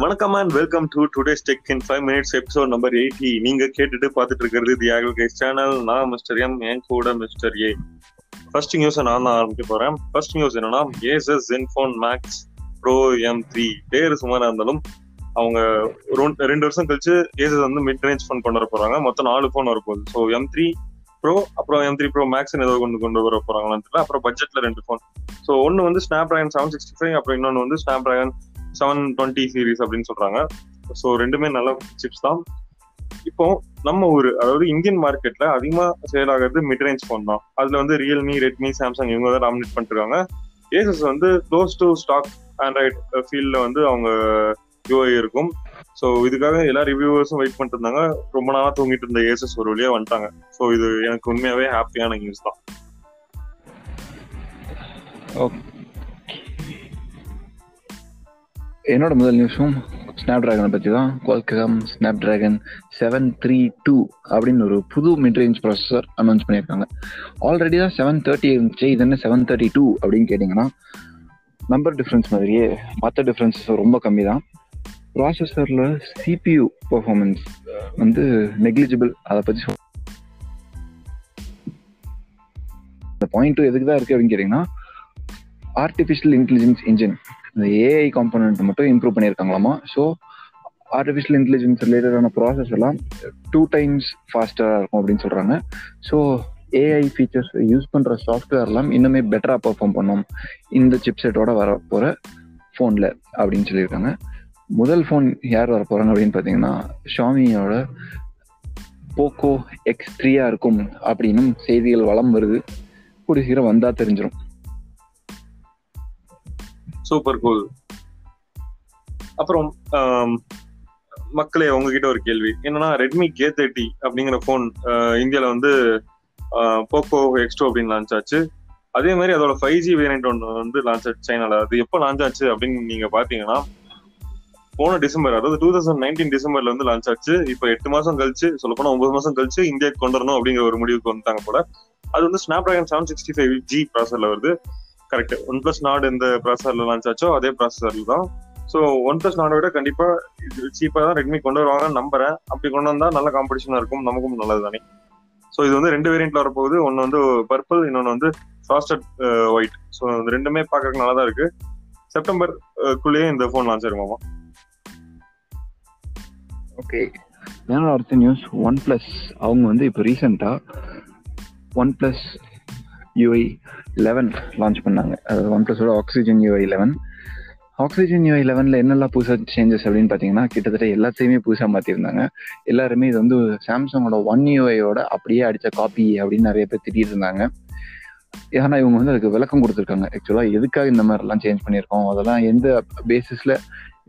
வணக்கம் and welcome to today's tech in five minutes episode number eighty நீங்க கேட்டுட்டு பார்த்துட்டு இருக்கிறது தி ஆகல் கைஸ் சேனல் நான் மிஸ்டர் எம் என் கூட மிஸ்டர் ஏ ஃபர்ஸ்ட் நியூஸ் நான் தான் ஆரம்பிக்க போறேன். ஃபர்ஸ்ட் நியூஸ் என்னன்னா Asus Zenfone Max Pro M three பேர் சுமாரா இருந்தாலும் அவங்க ரெண்டு வருஷம் கழிச்சு ஏசஸ் வந்து மிட் ரேஞ்ச் ஃபோன் கொண்டு வர போறாங்க. மொத்தம் நாலு ஃபோன் வரப்போகுது. ஸோ எம் த்ரீ ப்ரோ அப்புறம் எம் த்ரீ ப்ரோ மேக்ஸ் ஏதோ கொண்டு கொண்டு வர போறாங்களான்னு தெரியல. அப்புறம் பட்ஜெட்ல ரெண்டு ஃபோன் ஸோ ஒன்னு வந்து Snapdragon seven sixty five அப்புறம் இன்னொன்று வந்து Snapdragon seven twenty series அப்படின்னு சொல்றாங்க. ஸோ ரெண்டுமே நல்ல சிப்ஸ் தான். இப்போ நம்ம ஊர் அதாவது இந்தியன் மார்க்கெட்ல அதிகமா சேல் ஆகிறது மிட் ரேஞ்ச் ஃபோன் தான். அதுல வந்து ரியல்மி ரெட்மி சாம்சங் இவங்க தான் டாமினேட் பண்ணிருக்காங்க ஏசஸ் வந்து க்ளோஸ் டு ஸ்டாக் ஆண்ட்ராய்ட் ஃபீல்ட்ல வந்து அவங்க யூஐ இருக்கும். ஸோ இதுக்காக எல்லா ரிவ்யூவர்ஸும் வெயிட் பண்ணிட்டு இருந்தாங்க. ரொம்ப நாளா தூங்கிட்டு இருந்த ஏசஸ் ஒரு வழியா வந்துட்டாங்க. ஸோ இது எனக்கு உண்மையாவே ஹாப்பியான நியூஸ் தான். என்னோட முதல் நியூஸும் ஸ்னாப் டிராகனை பற்றி தான் Qualcomm Snapdragon seven three two அப்படின்னு ஒரு புது மிட்ரேஞ்ச் ப்ராசஸர் அனௌன்ஸ் பண்ணியிருக்காங்க. ஆல்ரெடி தான் செவன் தேர்ட்டி இருந்துச்சு. இது என்ன செவன் தேர்ட்டி டூ அப்படின்னு கேட்டிங்கன்னா நம்பர் டிஃப்ரென்ஸ் மாதிரியே மற்ற டிஃப்ரென்ஸ் ரொம்ப கம்மி தான் ப்ராசஸரில் சிபியூ பர்ஃபார்மன்ஸ் வந்து நெக்லிஜிபிள் அதை பற்றி சொல் இந்த பாயிண்ட் எதுக்கு தான் இருக்குது அப்படின்னு கேட்டிங்கன்னா ஆர்டிஃபிஷியல் இன்டெலிஜென்ஸ் இன்ஜின் இந்த ஏஐ காம்பனண்ட் மட்டும் இம்ப்ரூவ் பண்ணியிருக்காங்களாமா? ஸோ ஆர்டிஃபிஷியல் இன்டெலிஜென்ஸ் ரிலேட்டடான ப்ராசஸ் எல்லாம் டூ டைம்ஸ் ஃபாஸ்டராக இருக்கும் அப்படின்னு சொல்கிறாங்க ஸோ ஏஐ ஃபீச்சர்ஸ் யூஸ் பண்ணுற சாஃப்ட்வேர்லாம் இன்னுமே பெட்டராக பெர்ஃபார்ம் பண்ணும் இந்த சிப்செட்டோட வர போகிற ஃபோனில் அப்படின்னு சொல்லியிருக்காங்க. முதல் ஃபோன் யார் வர போகிறாங்க அப்படின்னு பார்த்தீங்கன்னா ஷாமியோட போக்கோ எக்ஸ் த்ரீயாக இருக்கும் அப்படின்னும் செய்திகள் வளம் வருது. கூடிய சீக்கிரம் வந்தால் தெரிஞ்சிடும் சூப்பர் கூல் அப்புறம் மக்களே உங்ககிட்ட ஒரு கேள்வி. என்னன்னா ரெட்மி கே தேர்ட்டி அப்படிங்கிற ஃபோன் இந்தியாவில் வந்து போக்கோ எக்ஸ்டோ அப்படின்னு லான்ச் ஆச்சு. அதே மாதிரி அதோட ஃபைவ் ஜி வேரியன்ட் ஒன்று வந்து லான்ச் ஆச்சு சைனால. அது எப்போ லான்ச் ஆச்சு அப்படின்னு நீங்க பாத்தீங்கன்னா போன டிசம்பர் அதாவது டூ தௌசண்ட் நைன்டீன் டிசம்பர்ல வந்து லான்ச் ஆச்சு. இப்போ எட்டு மாசம் கழிச்சு சொல்ல போனா ஒன்பது மாசம் கழிச்சு இந்தியாவுக்கு கொண்டு வரணும் அப்படிங்கிற ஒரு முடிவுக்கு வந்துட்டாங்க போல. அது வந்து Snapdragon seven sixty five G ப்ராசர்ல வருது. கரெக்ட் ஒன் பிளஸ் நாடு எந்த ப்ராசஸர்ல லான்ச் ஆச்சோ அதே ப்ராசஸர்ல தான். ஸோ ஒன் பிளஸ் நாடை விட கண்டிப்பா இது சீப்பா தான் ரெட்மி கொண்டு வருவாங்கன்னு நம்புறேன். அப்படி கொண்டு வந்தா நல்ல காம்படிஷனா இருக்கும். நமக்கும் நல்லது தானே. ஸோ இது வந்து ரெண்டு வேரியன்ட்ல வரப்போகுது. ஒன்னு வந்து பர்பிள் இன்னொன்னு வந்து ஃபாஸ்டட் ஒயிட் ஸோ இந்த ரெண்டுமே பார்க்கறதுக்கு நல்லா தான் இருக்கு. செப்டம்பர் அஹ், குள்ளேயே இந்த ஃபோன் லான்ச் ஆயிருமாமா? ஓகே என்னோட அடுத்த நியூஸ் ஒன் ப்ளஸ் அவங்க வந்து இப்போ ரீசெண்டாக one plus UI eleven launch பண்ணாங்க. அது ஒன் ப்ளஸோட Oxygen UI eleven Oxygen UI லெவனில் என்னெல்லாம் புதுசாக சேஞ்சஸ் அப்படின்னு பார்த்தீங்கன்னா கிட்டத்தட்ட எல்லாத்தையுமே புதுசாக மாற்றிருந்தாங்க எல்லாருமே இது வந்து சாம்சங்கோட ஒன் யூஐயோட அப்படியே அடித்த காப்பி அப்படின்னு நிறைய பேர் திட்டிட்டு இருந்தாங்க. ஏன்னா இவங்க வந்து அதுக்கு விளக்கம் கொடுத்துருக்காங்க. ஆக்சுவலாக எதுக்காக இந்த மாதிரிலாம் சேஞ்ச் பண்ணியிருக்கோம்? அதெல்லாம் எந்த பேசிஸில்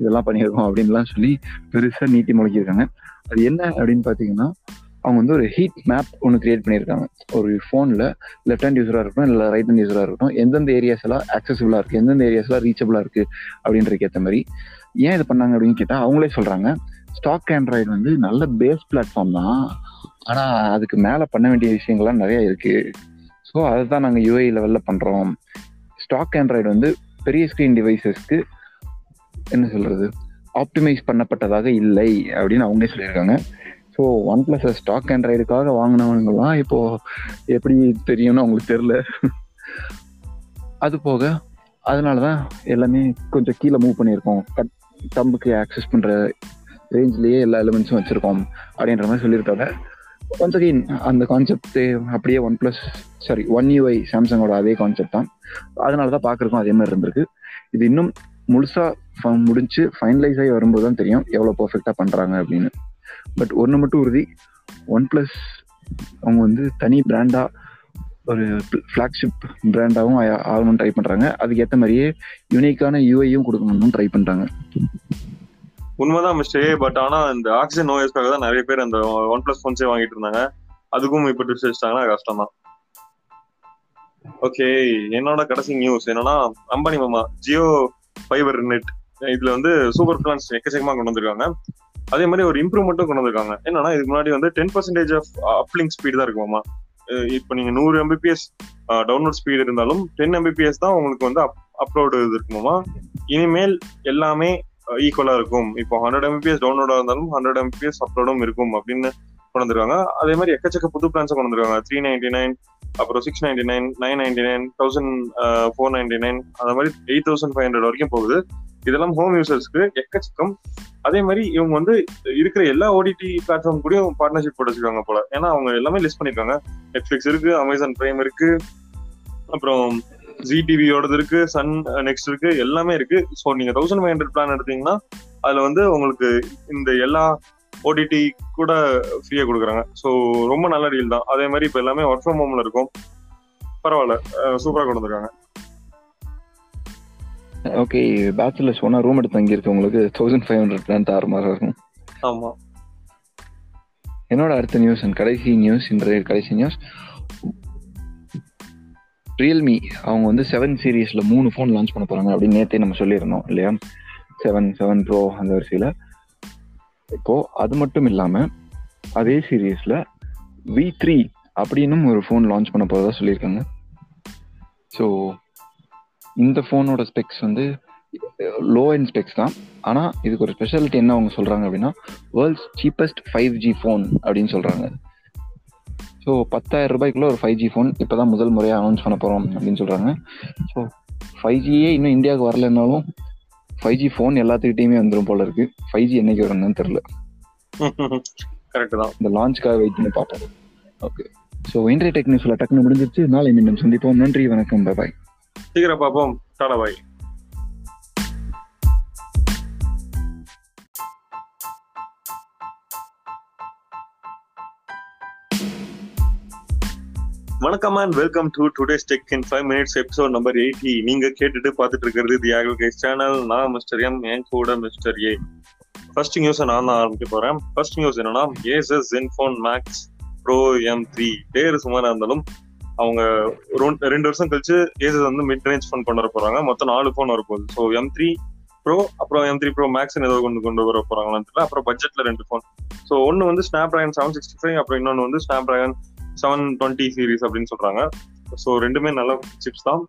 இதெல்லாம் பண்ணியிருக்கோம் அப்படின்லாம் சொல்லி பெருசாக நீட்டி முழக்கியிருக்காங்க. அது என்ன அப்படின்னு பார்த்தீங்கன்னா அவங்க வந்து ஒரு ஹீட் மேப் ஒன்று கிரியேட் பண்ணியிருக்காங்க. ஒரு ஃபோனில் லெஃப்ட் ஹேண்ட் யூஸராக இருக்கட்டும் இல்லை ரைட் ஹேண்ட் யூஸராக இருக்கட்டும் எந்தெந்த ஏரியாஸ் எல்லாம் ஆக்சசிபிளாக இருக்குது எந்தெந்த ஏரியாஸ் எல்லாம் ரீச்சபிளாக இருக்குது அப்படின்றதுக்கு ஏற்ற மாதிரி ஏன் இது பண்ணாங்க அப்படின்னு கேட்டால் அவங்களே சொல்கிறாங்க ஸ்டாக் ஆண்ட்ராய்டு வந்து நல்ல பேஸ் பிளாட்ஃபார்ம் தான் ஆனால் அதுக்கு மேலே பண்ண வேண்டிய விஷயங்கள்லாம் நிறைய இருக்குது ஸோ அதை தான் நாங்கள் யூஐ லெவலில் பண்ணுறோம் ஸ்டாக் ஆண்ட்ராய்டு வந்து பெரிய ஸ்க்ரீன் டிவைசஸ்க்கு என்ன சொல்கிறது ஆப்டிமைஸ் பண்ணப்பட்டதாக இல்லை அப்படின்னு அவங்களே சொல்லியிருக்காங்க. ஸோ ஒன் பிளஸ் ஸ்டாக் ஆண்ட்ராய்டுக்காக வாங்கினவங்கலாம் இப்போ எப்படி தெரியும்னு அவங்களுக்கு தெரில அது போக அதனால தான் எல்லாமே கொஞ்சம் கீழே மூவ் பண்ணியிருக்கோம். கட் டம்புக்கு ஆக்சஸ் பண்ணுற ரேஞ்ச்லேயே எல்லா எலிமெண்ட்ஸும் வச்சுருக்கோம் அப்படின்ற மாதிரி சொல்லியிருக்காங்க. ஒன்ஸ் அகெயின் அந்த கான்செப்ட் அப்படியே one plus sorry one UI சாம்சங்கோட அதே கான்செப்ட் தான். அதனால தான் பார்க்குறக்கும் அதே மாதிரி இருந்திருக்கு. இது இன்னும் முழுசாக முடிஞ்சு ஃபைனலைஸ் ஆகி வரும்போது தான் தெரியும் எவ்வளோ பர்ஃபெக்டாக பண்ணுறாங்க அப்படின்னு. பட் ஒன்று மட்டும் உறுதி. ஒன் ப்ளஸ் அவங்க வந்து தனி பிராண்டாக ஒரு ஃப்ளாக்ஷிப் பிராண்டாகவும் ஆகணும்னு ட்ரை பண்ணுறாங்க அதுக்கேற்ற மாதிரியே யூனிக்கான யூஐயும் கொடுக்கணும்னு ட்ரை பண்ணுறாங்க உண்மைதான் மிஸ்டே பட் ஆனா இந்த ஆக்சிஜன் ஓஎஸ்க்காக தான் நிறைய பேர் அந்த ஒன் பிளஸ் ஃபோன்ஸே வாங்கிட்டு இருந்தாங்க. அதுக்கும் இப்போ ட்விஸ்ட் வச்சிட்டாங்கன்னா கஷ்டம் தான் ஓகே என்னோட கடைசி நியூஸ் என்னன்னா அம்பானி மாமா ஜியோ ஃபைபர் நெட் இதுல வந்து சூப்பர் பிளான்ஸ் எக்கச்சக்கமா கொண்டு வந்திருக்காங்க. அதே மாதிரி ஒரு இம்ப்ரூவ்மெண்ட்டும் கொண்டு வந்திருக்காங்க என்னன்னா இதுக்கு முன்னாடி வந்து ten percentage of uplink speed தான் இருக்குமாமா? இப்போ நீங்க நூறு எம்பிபிஎஸ் டவுன்லோட் ஸ்பீடு இருந்தாலும் டென் எம்பிபிஎஸ் தான் உங்களுக்கு வந்து அப்லோடு இது இருக்குமாமா? இனிமேல் எல்லாமே ஈக்குவலா இருக்கும். இப்போ ஹண்ட்ரட் எம்பிபிஎஸ் டவுன்லோடா இருந்தாலும் ஹண்ட்ரட் எம்பிபிஎஸ் அப்லோடும் இருக்கும் அப்படின்னு கொண்டு வந்திருக்காங்க அதே மாதிரி எக்கச்சக்க புது பிளான்ஸ் கொண்டு வந்திருக்காங்க த்ரீ நைன்டி நைன் அப்புறம் six ninety nine nine ninety nine thousand four ninety nine அந்த மாதிரி எயிட் தௌசண்ட் ஃபைவ் ஹண்ட்ரட் வரைக்கும் போகுது. இதெல்லாம் ஹோம் யூசர்ஸ்க்கு எக்கச்சக்கம். அதே மாதிரி இவங்க வந்து இருக்கிற எல்லா ஓடிடி பிளாட்ஃபார்ம் கூடயும் பார்ட்னர்ஷிப் போட்டு வச்சிருக்காங்க போல. ஏன்னா அவங்க எல்லாமே லிஸ்ட் பண்ணிருக்காங்க. நெட்ஃபிளிக்ஸ் இருக்கு அமேசான் பிரைம் இருக்கு அப்புறம் ஜி டிவியோடது இருக்கு சன் நெக்ஸ்ட் இருக்கு எல்லாமே இருக்கு. ஸோ நீங்க தௌசண்ட் ஃபைவ் ஹண்ட்ரட் பிளான் எடுத்தீங்கன்னா அதுல வந்து உங்களுக்கு இந்த எல்லா ஓடிடி கூட ஃப்ரீயா கொடுக்குறாங்க. ஸோ ரொம்ப நல்ல டீல் தான். அதே மாதிரி இப்போ எல்லாமே ஒர்க் ஃப்ரம் ஹோம்ல இருக்கும். பரவாயில்ல. சூப்பரா கொண்டு வந்திருக்காங்க. ஓகே பேச்சுலர்ஸ் ஒன்னா ரூம் எடுத்து தங்கி இருக்கவங்களுக்கு தௌசண்ட் ஃபைவ் ஹண்ட்ரட் பிளான் தாறு மாதிரி இருக்கும். ஆமா. என்னோட அடுத்த நியூஸ் அண்ட் கடைசி நியூஸ் இன்றைய கடைசி நியூஸ் ரியல்மி அவங்க வந்து செவன் சீரீஸ்ல மூணு ஃபோன் லான்ச் பண்ண போறாங்க அப்படின்னு நேத்தே நம்ம சொல்லியிருந்தோம் இல்லையா? செவன் செவன் ப்ரோ அந்த வரிசையில. இப்போ அது மட்டும் இல்லாம அதே சீரீஸ்ல வி த்ரீ அப்படின்னும் ஒரு ஃபோன் லான்ச் பண்ண போறதா சொல்லியிருக்காங்க. ஸோ இந்த ஃபோனோட ஸ்பெக்ஸ் வந்து லோ அண்ட் ஸ்பெக்ஸ் தான். ஆனா இதுக்கு ஒரு ஸ்பெஷாலிட்டி என்ன அவங்க சொல்றாங்க அப்படின்னா world's cheapest five G phone அப்படின்னு சொல்றாங்க. ஸோ பத்தாயிரம் ரூபாய்க்குள்ள ஒரு ஃபைவ் ஜி ஃபோன் இப்போதான் முதல் முறையாக அனௌன்ஸ் பண்ண போறோம் அப்படின்னு சொல்றாங்க. ஸோ ஃபைவ் ஜியே இன்னும் இந்தியாவுக்கு வரலனாலும் ஃபைவ் ஜி ஃபோன் எல்லாத்துக்கிட்டையுமே வந்துடும் போல இருக்கு. ஃபைவ் ஜி என்னைக்கு வரும்னு தெரியல. கரெக்ட் தான். இந்த லான்ச்க்காக வெயிட் பண்ணி பார்ப்போம். ஓகே ஸோ இன்றைய டெக்னிக்ஸ்ல டக்குனு முடிஞ்சிருச்சு. நாளை மீண்டும் சந்திப்போம். நன்றி வணக்கம். பாய் சீக்கிரம் பார்ப்போம். Tata bye. வணக்கம் and welcome to today's tech in five minutes episode number eighty நீங்க கேட்டுட்டு பார்த்துட்டு இருக்கிறது தி சேனல் நான் மிஸ்டர் எம் என் கூட மிஸ்டர் ஏ ஃபர்ஸ்ட் நியூஸை நான் தான் ஆரம்பிக்க போறேன். ஃபர்ஸ்ட் நியூஸ் என்னன்னா Asus Zenfone Max Pro M three பேர் இருந்தாலும் அவங்க ரெண்டு வருஷம் கழிச்சு ஏசஸ் வந்து மிட் ரேஞ்ச் ஃபோன் கொண்டு வர போறாங்க. மொத்தம் நாலு ஃபோன் வரப்போகுது. ஸோ எம் த்ரீ ப்ரோ அப்புறம் எம் த்ரீ ப்ரோ மேக்ஸ் ஏதோ கொண்டு கொண்டு வர போறாங்களான்னு தெரியல. அப்புறம் பட்ஜெட்ல ரெண்டு ஃபோன் ஸோ ஒன்று வந்து Snapdragon seven sixty five அப்புறம் இன்னொன்று வந்து Snapdragon seven twenty series அப்படின்னு சொல்றாங்க. ஸோ ரெண்டுமே நல்ல சிப்ஸ் தான்.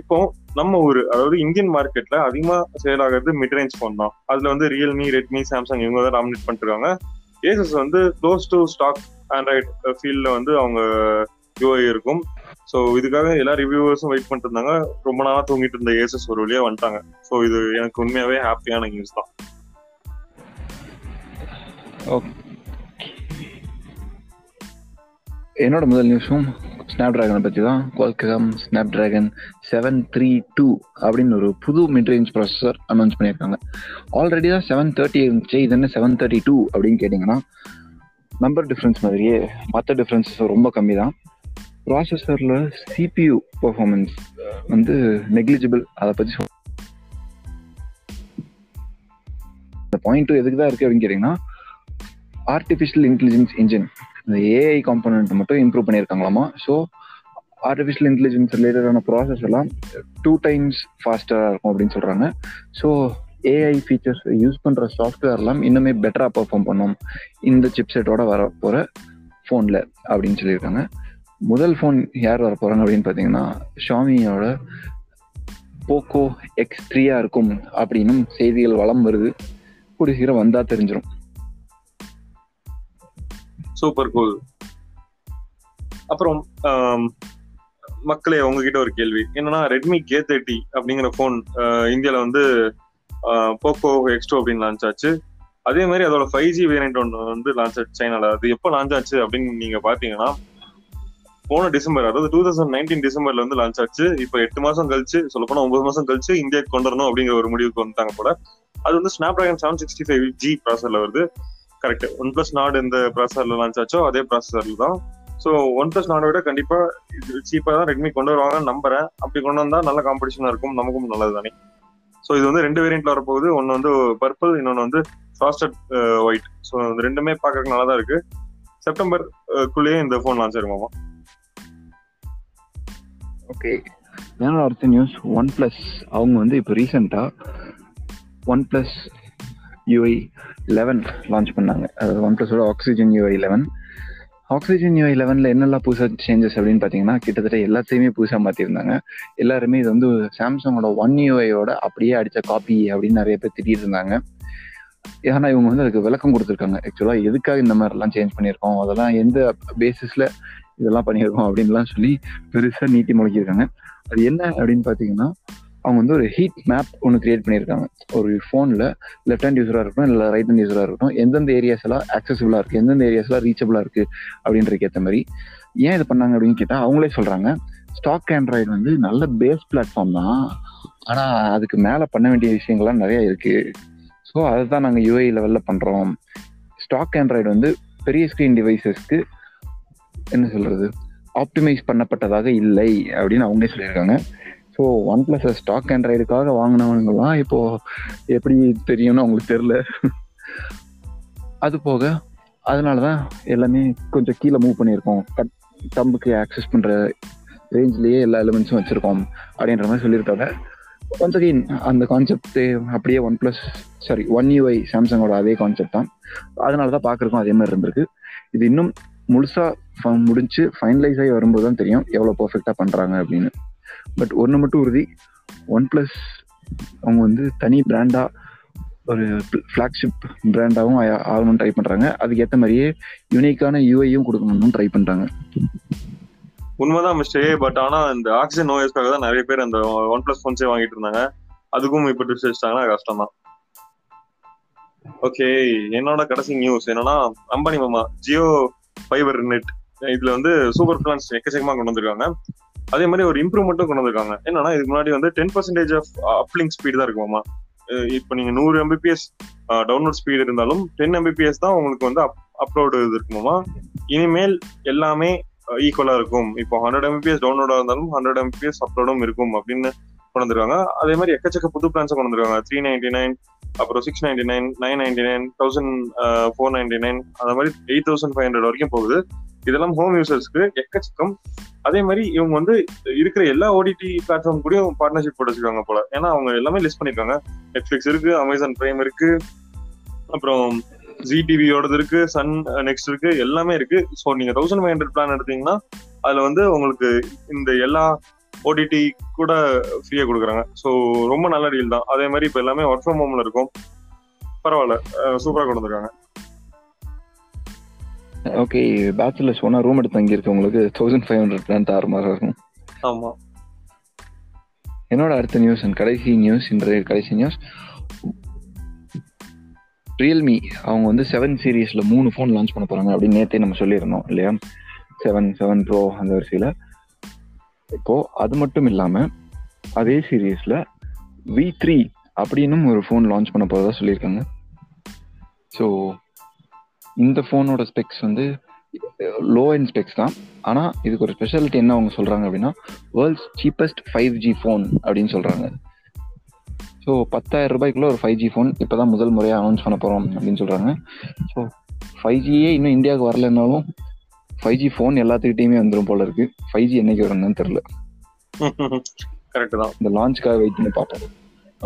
இப்போ நம்ம ஊர் அதாவது இந்தியன் மார்க்கெட்ல அதிகமா சேல் ஆகிறது மிட் ரேஞ்ச் ஃபோன் தான். அதுல வந்து ரியல்மி ரெட்மி சாம்சங் இவங்க தான் டாமினேட் பண்ணிருக்காங்க ஏசஸ் வந்து க்ளோஸ் டு ஸ்டாக் ஆண்ட்ராய்டு ஃபீல்ட்ல வந்து அவங்க யூஐ இருக்கும். ஸோ இதுக்காக எல்லா ரிவ்யூவர்ஸும் வெயிட் பண்ணிட்டு இருந்தாங்க ரொம்ப நாளாக தூங்கிட்டு இருந்த ஏசஸ் ஒரு வழியாக வந்துட்டாங்க. ஸோ இது எனக்கு உண்மையாகவே ஹாப்பியான நியூஸ் தான். என்னோட முதல் நியூஸும் ஸ்னாப் டிராகனை பற்றி தான் Qualcomm Snapdragon seven three two அப்படின்னு ஒரு புது மிட்ரேஞ்ச் ப்ராசஸர் அனௌன்ஸ் பண்ணியிருக்காங்க. ஆல்ரெடி தான் செவன் தேர்ட்டி இருந்துச்சு. இது என்ன செவன் தேர்ட்டி டூ அப்படின்னு கேட்டிங்கன்னா நம்பர் டிஃப்ரென்ஸ் மாதிரியே மற்ற டிஃப்ரென்சஸ் ரொம்ப கம்மி தான் ப்ராசஸரில் சிபியூ பர்ஃபார்மன்ஸ் வந்து நெக்லிஜிபிள் அதை பற்றி சொல் இந்த பாயிண்ட் டூ எதுக்கு தான் இருக்குது அப்படின்னு கேட்டிங்கன்னா ஆர்டிஃபிஷியல் இன்டெலிஜென்ஸ் இன்ஜின் இந்த ஏஐ காம்பனண்ட் மட்டும் இம்ப்ரூவ் பண்ணியிருக்காங்களாமா? ஸோ ஆர்டிஃபிஷியல் இன்டெலிஜென்ஸ் ரிலேட்டடான ப்ராசஸ் எல்லாம் டூ டைம்ஸ் ஃபாஸ்டராக இருக்கும் அப்படின்னு சொல்கிறாங்க ஸோ ஏஐ ஃபீச்சர்ஸ் யூஸ் பண்ணுற சாஃப்ட்வேர் எல்லாம் இன்னுமே பெட்டராக பர்ஃபார்ம் பண்ணும் இந்த சிப்செட்டோட வர போகிற ஃபோனில் அப்படின்னு சொல்லியிருக்காங்க. முதல் ஃபோன் யார் வர போகிறாங்க அப்படின்னு பார்த்தீங்கன்னா ஷாமியோட போக்கோ எக்ஸ் த்ரீயாக இருக்கும் அப்படின்னும் செய்திகள் வளம் வருது. கூடிய சீக்கிரம் வந்தால் தெரிஞ்சிடும் சூப்பர் கூல் அப்புறம் மக்களே உங்ககிட்ட ஒரு கேள்வி. என்னன்னா ரெட்மி கே தேர்ட்டி அப்படிங்கிற ஃபோன் இந்தியாவில் வந்து போக்கோ எக்ஸ்டோ அப்படின்னு லான்ச் ஆச்சு. அதே மாதிரி அதோட ஃபைவ் ஜி வேரியன்ட் ஒன்று வந்து லான்ச் ஆச்சு சைனால. அது எப்போ லான்ச் ஆச்சு அப்படின்னு நீங்க பாத்தீங்கன்னா போன டிசம்பர் அதாவது டூ தௌசண்ட் நைன்டீன் டிசம்பர்ல வந்து லான்ச் ஆச்சு. இப்போ எட்டு மாசம் கழிச்சு சொல்ல போனா ஒன்பது மாசம் கழிச்சு இந்தியாவுக்கு கொண்டு வரணும் அப்படிங்கிற ஒரு முடிவுக்கு வந்துட்டாங்க போல. அது வந்து Snapdragon seven sixty five G ப்ராசர்ல வருது. கரெக்ட் ஒன் பிளஸ் நாடு எந்த ப்ராசர்ல லான்ச் ஆச்சோ அதே ப்ராசர்ல தான். ஸோ ஒன் பிளஸ் நாடை விட கண்டிப்பா சீப்பா தான் ரெட்மி கொண்டு வருவாங்கன்னு நம்புறேன். அப்படி கொண்டு வந்தா நல்ல காம்படிஷனா இருக்கும். நமக்கும் நல்லது தானே. ஸோ இது வந்து ரெண்டு வேரியன்ட்ல வரப்போகுது. ஒன்று வந்து பர்பிள் இன்னொன்று வந்து ஃபாஸ்டட் ஒயிட் ஸோ ரெண்டுமே பார்க்கறதுக்கு நல்லா தான் இருக்கு செப்டம்பர் uh, குள்ளேயே இந்த ஃபோன் லான்ச் ஆயிருமாமா ஓகே என்னோட அடுத்த நியூஸ் ஒன் ப்ளஸ் அவங்க வந்து இப்போ ரீசெண்டாக one plus UI eleven launch பண்ணாங்க. அது ஒன் ப்ளஸோட Oxygen UI eleven Oxygen UI லெவனில் என்னெல்லாம் புதுசாக சேஞ்சஸ் அப்படின்னு பார்த்தீங்கன்னா கிட்டத்தட்ட எல்லாத்தையுமே புதுசாக மாற்றிருந்தாங்க எல்லாருமே இது வந்து சாம்சங்கோட ஒன் யூஐயோட அப்படியே அடித்த காப்பி அப்படின்னு நிறைய பேர் திட்டிட்டு இருந்தாங்க. ஏன்னா இவங்க வந்து அதுக்கு விளக்கம் கொடுத்துருக்காங்க. ஆக்சுவலாக எதுக்காக இந்த மாதிரிலாம் சேஞ்ச் பண்ணியிருக்கோம்? அதெல்லாம் எந்த பேசிஸில் இதெல்லாம் பண்ணியிருக்கோம் அப்படின்லாம் சொல்லி பெருசாக நீட்டி முழக்கியிருக்காங்க. அது என்ன அப்படின்னு பார்த்தீங்கன்னா அவங்க வந்து ஒரு ஹீட் மேப் ஒன்று கிரியேட் பண்ணியிருக்காங்க. ஒரு ஃபோனில் லெஃப்ட் ஹேண்ட் யூஸராக இருக்கட்டும் இல்லை ரைட் ஹேண்ட் யூஸராக இருக்கட்டும் எந்தெந்த ஏரியாஸ் எல்லாம் ஆக்சசிபிளாக இருக்குது எந்தெந்த ஏரியாஸ் எல்லாம் ரீச்சபிளாக இருக்குது அப்படின்றதுக்கு ஏற்ற மாதிரி ஏன் இது பண்ணாங்க அப்படின்னு கேட்டால் அவங்களே சொல்கிறாங்க ஸ்டாக் ஆண்ட்ராய்டு வந்து நல்ல பேஸ் பிளாட்ஃபார்ம் தான். ஆனால் அதுக்கு மேலே பண்ண வேண்டிய விஷயங்கள்லாம் நிறைய இருக்குது ஸோ அதை தான் நாங்கள் யூஐ லெவலில் பண்ணுறோம் ஸ்டாக் ஆண்ட்ராய்டு வந்து பெரிய ஸ்க்ரீன் டிவைசஸ்க்கு என்ன சொல்கிறது ஆப்டிமைஸ் பண்ணப்பட்டதாக இல்லை அப்படின்னு அவங்களே சொல்லியிருக்காங்க. ஸோ ஒன் பிளஸ் ஸ்டாக் ஆண்ட்ராய்டுக்காக வாங்கினவங்கலாம் இப்போ எப்படி தெரியும்னு அவங்களுக்கு தெரில அது போக அதனால தான் எல்லாமே கொஞ்சம் கீழே மூவ் பண்ணியிருக்கோம். கட் தம்புக்கு ஆக்சஸ் பண்ணுற ரேஞ்ச்லேயே எல்லா எலிமெண்ட்ஸும் வச்சுருக்கோம் அப்படின்ற மாதிரி சொல்லியிருக்காங்க. ஒன்ஸ் அகெயின் அந்த கான்செப்ட் அப்படியே one plus sorry one UI சாம்சங்கோட அதே கான்செப்ட் தான். அதனால தான் பார்க்குறக்கும் அதே மாதிரி இருந்திருக்கு. இது இன்னும் முழுசாக முடிஞ்சு ஃபைனலைஸ் ஆகி வரும்போது தான் தெரியும் எவ்வளோ பர்ஃபெக்டாக பண்ணுறாங்க அப்படின்னு. பட் ஒன்று மட்டும் உறுதி ஒன் ப்ளஸ் அவங்க வந்து தனி பிராண்டாக ஒரு ஃப்ளாக்ஷிப் பிராண்டாகவும் ஆகணும்னு ட்ரை பண்ணுறாங்க அதுக்கு ஏற்ற மாதிரியே யூனிக்கான யூஐயும் கொடுக்கணும்னு ட்ரை பண்ணுறாங்க உண்மைதான் மிஸ்டே பட் ஆனால் இந்த ஆக்சிஜன் ஓஎஸ்க்காக தான் நிறைய பேர் அந்த ஒன் பிளஸ் ஃபோன்ஸே வாங்கிட்டு இருந்தாங்க. அதுக்கும் இப்போ டிப்ஸ் வச்சிட்டாங்கன்னா கஷ்டம் தான் ஓகே என்னோட கடைசி நியூஸ் என்னன்னா அம்பானி மாமா ஜியோ ஃபைபர் நெட் இதுல வந்து சூப்பர் பிளான்ஸ் எக்கச்சக்கமா கொண்டு வந்திருக்காங்க. அதே மாதிரி ஒரு இம்ப்ரூவ்மெண்ட்டும் கொண்டு வந்திருக்காங்க. என்னன்னா இதுக்கு முன்னாடி வந்து ten percentage of uplink speed தான் இருக்குமாமா இப்போ நீங்க நூறு எம்பிபிஎஸ் டவுன்லோட் ஸ்பீடு இருந்தாலும் டென் எம்பிபிஎஸ் தான் உங்களுக்கு வந்து அப்லோடு இது இருக்குமாமா இனிமேல் எல்லாமே ஈக்குவலா இருக்கும். இப்போ ஹண்ட்ரட் எம்பிபிஎஸ் டவுன்லோடா இருந்தாலும் ஹண்ட்ரட் எம்பிபிஎஸ் அப்லோடும் இருக்கும் அப்படின்னு கொண்டு வந்திருக்காங்க. அதே மாதிரி எக்கச்சக்க புது பிளான்ஸ் கொண்டு வந்திருக்காங்க. த்ரீ நைன்டி நைன் அப்புறம் six ninety nine nine ninety nine thousand four ninety nine அந்த மாதிரி எயிட் தௌசண்ட் ஃபைவ் ஹண்ட்ரட் வரைக்கும் போகுது. இதெல்லாம் ஹோம் யூசர்ஸ்க்கு எக்கச்சக்கம். அதே மாதிரி இவங்க வந்து இருக்கிற எல்லா ஓடிடி பிளாட்ஃபார்ம் கூடயும் பார்ட்னர்ஷிப் போட்டு வச்சிருக்காங்க போல. ஏன்னா அவங்க எல்லாமே லிஸ்ட் பண்ணிருக்காங்க. நெட்ஃபிளிக்ஸ் இருக்கு அமேசான் பிரைம் இருக்கு அப்புறம் ஜி டிவியோடது இருக்கு சன் நெக்ஸ்ட் இருக்கு எல்லாமே இருக்கு. ஸோ நீங்க தௌசண்ட் ஃபைவ் ஹண்ட்ரட் பிளான் எடுத்தீங்கன்னா அதுல வந்து உங்களுக்கு இந்த எல்லா ஓடிடி கூட ஃப்ரீயா கொடுக்குறாங்க. ஸோ ரொம்ப நல்ல டீல் தான். அதே மாதிரி இப்போ எல்லாமே ஒர்க் ஃப்ரம் ஹோம்ல இருக்கும். பரவாயில்ல. சூப்பரா கொண்டு வந்திருக்காங்க. ஓகே பேச்சுலர்ஸ் ஒன்னா ரூம் எடுத்து தங்கி இருக்கு உங்களுக்கு தௌசண்ட் ஃபைவ் ஹண்ட்ரட் தாறு மாதிரி இருக்கும். ஆமா. என்னோட அடுத்த நியூஸ் கடைசி நியூஸ் இன்றைய கடைசி நியூஸ் ரியல்மி அவங்க வந்து செவன் சீரீஸ்ல மூணு ஃபோன் லான்ச் பண்ண போறாங்க அப்படின்னு நேத்தே நம்ம சொல்லியிருந்தோம் இல்லையா? செவன் செவன் ப்ரோ அந்த வரிசையில. இப்போ அது மட்டும் இல்லாம அதே சீரீஸ்ல வி த்ரீ அப்படின்னும் ஒரு ஃபோன் லான்ச் பண்ண போறதா சொல்லியிருக்காங்க. ஸோ இந்த ஃபோனோட ஸ்பெக்ஸ் வந்து லோ அண்ட் ஸ்பெக்ஸ் தான். ஆனால் இதுக்கு ஒரு ஸ்பெஷாலிட்டி என்ன அவங்க சொல்கிறாங்க அப்படின்னா world's cheapest five G phone அப்படின்னு சொல்கிறாங்க ஸோ பத்தாயிரம் ரூபாய்க்குள்ள ஒரு ஃபைவ் ஜி ஃபோன் இப்போ தான் முதல் முறையாக அனௌன்ஸ் பண்ண போகிறோம் அப்படின்னு சொல்கிறாங்க ஸோ ஃபைவ் ஜியே இன்னும் இந்தியாவுக்கு வரலன்னாலும் ஃபைவ் ஜி ஃபோன் எல்லாத்துக்கிட்டையுமே வந்துடும் போல இருக்கு. ஃபைவ் ஜி என்னைக்கு வரும்னு தெரில கரெக்ட் தான். இந்த லான்ச்சுக்காக வெயிட் பண்ணி பார்ப்போம்.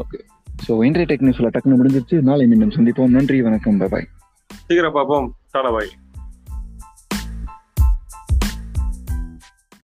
ஓகே ஸோ இன்றைய டெக்னிக்ஸில் டக்குனு முடிஞ்சிருச்சு. நாளை மீண்டும் சந்திப்போம். நன்றி வணக்கம். பாய் சீக்கிரம் பார்ப்போம். டாடா பாய்.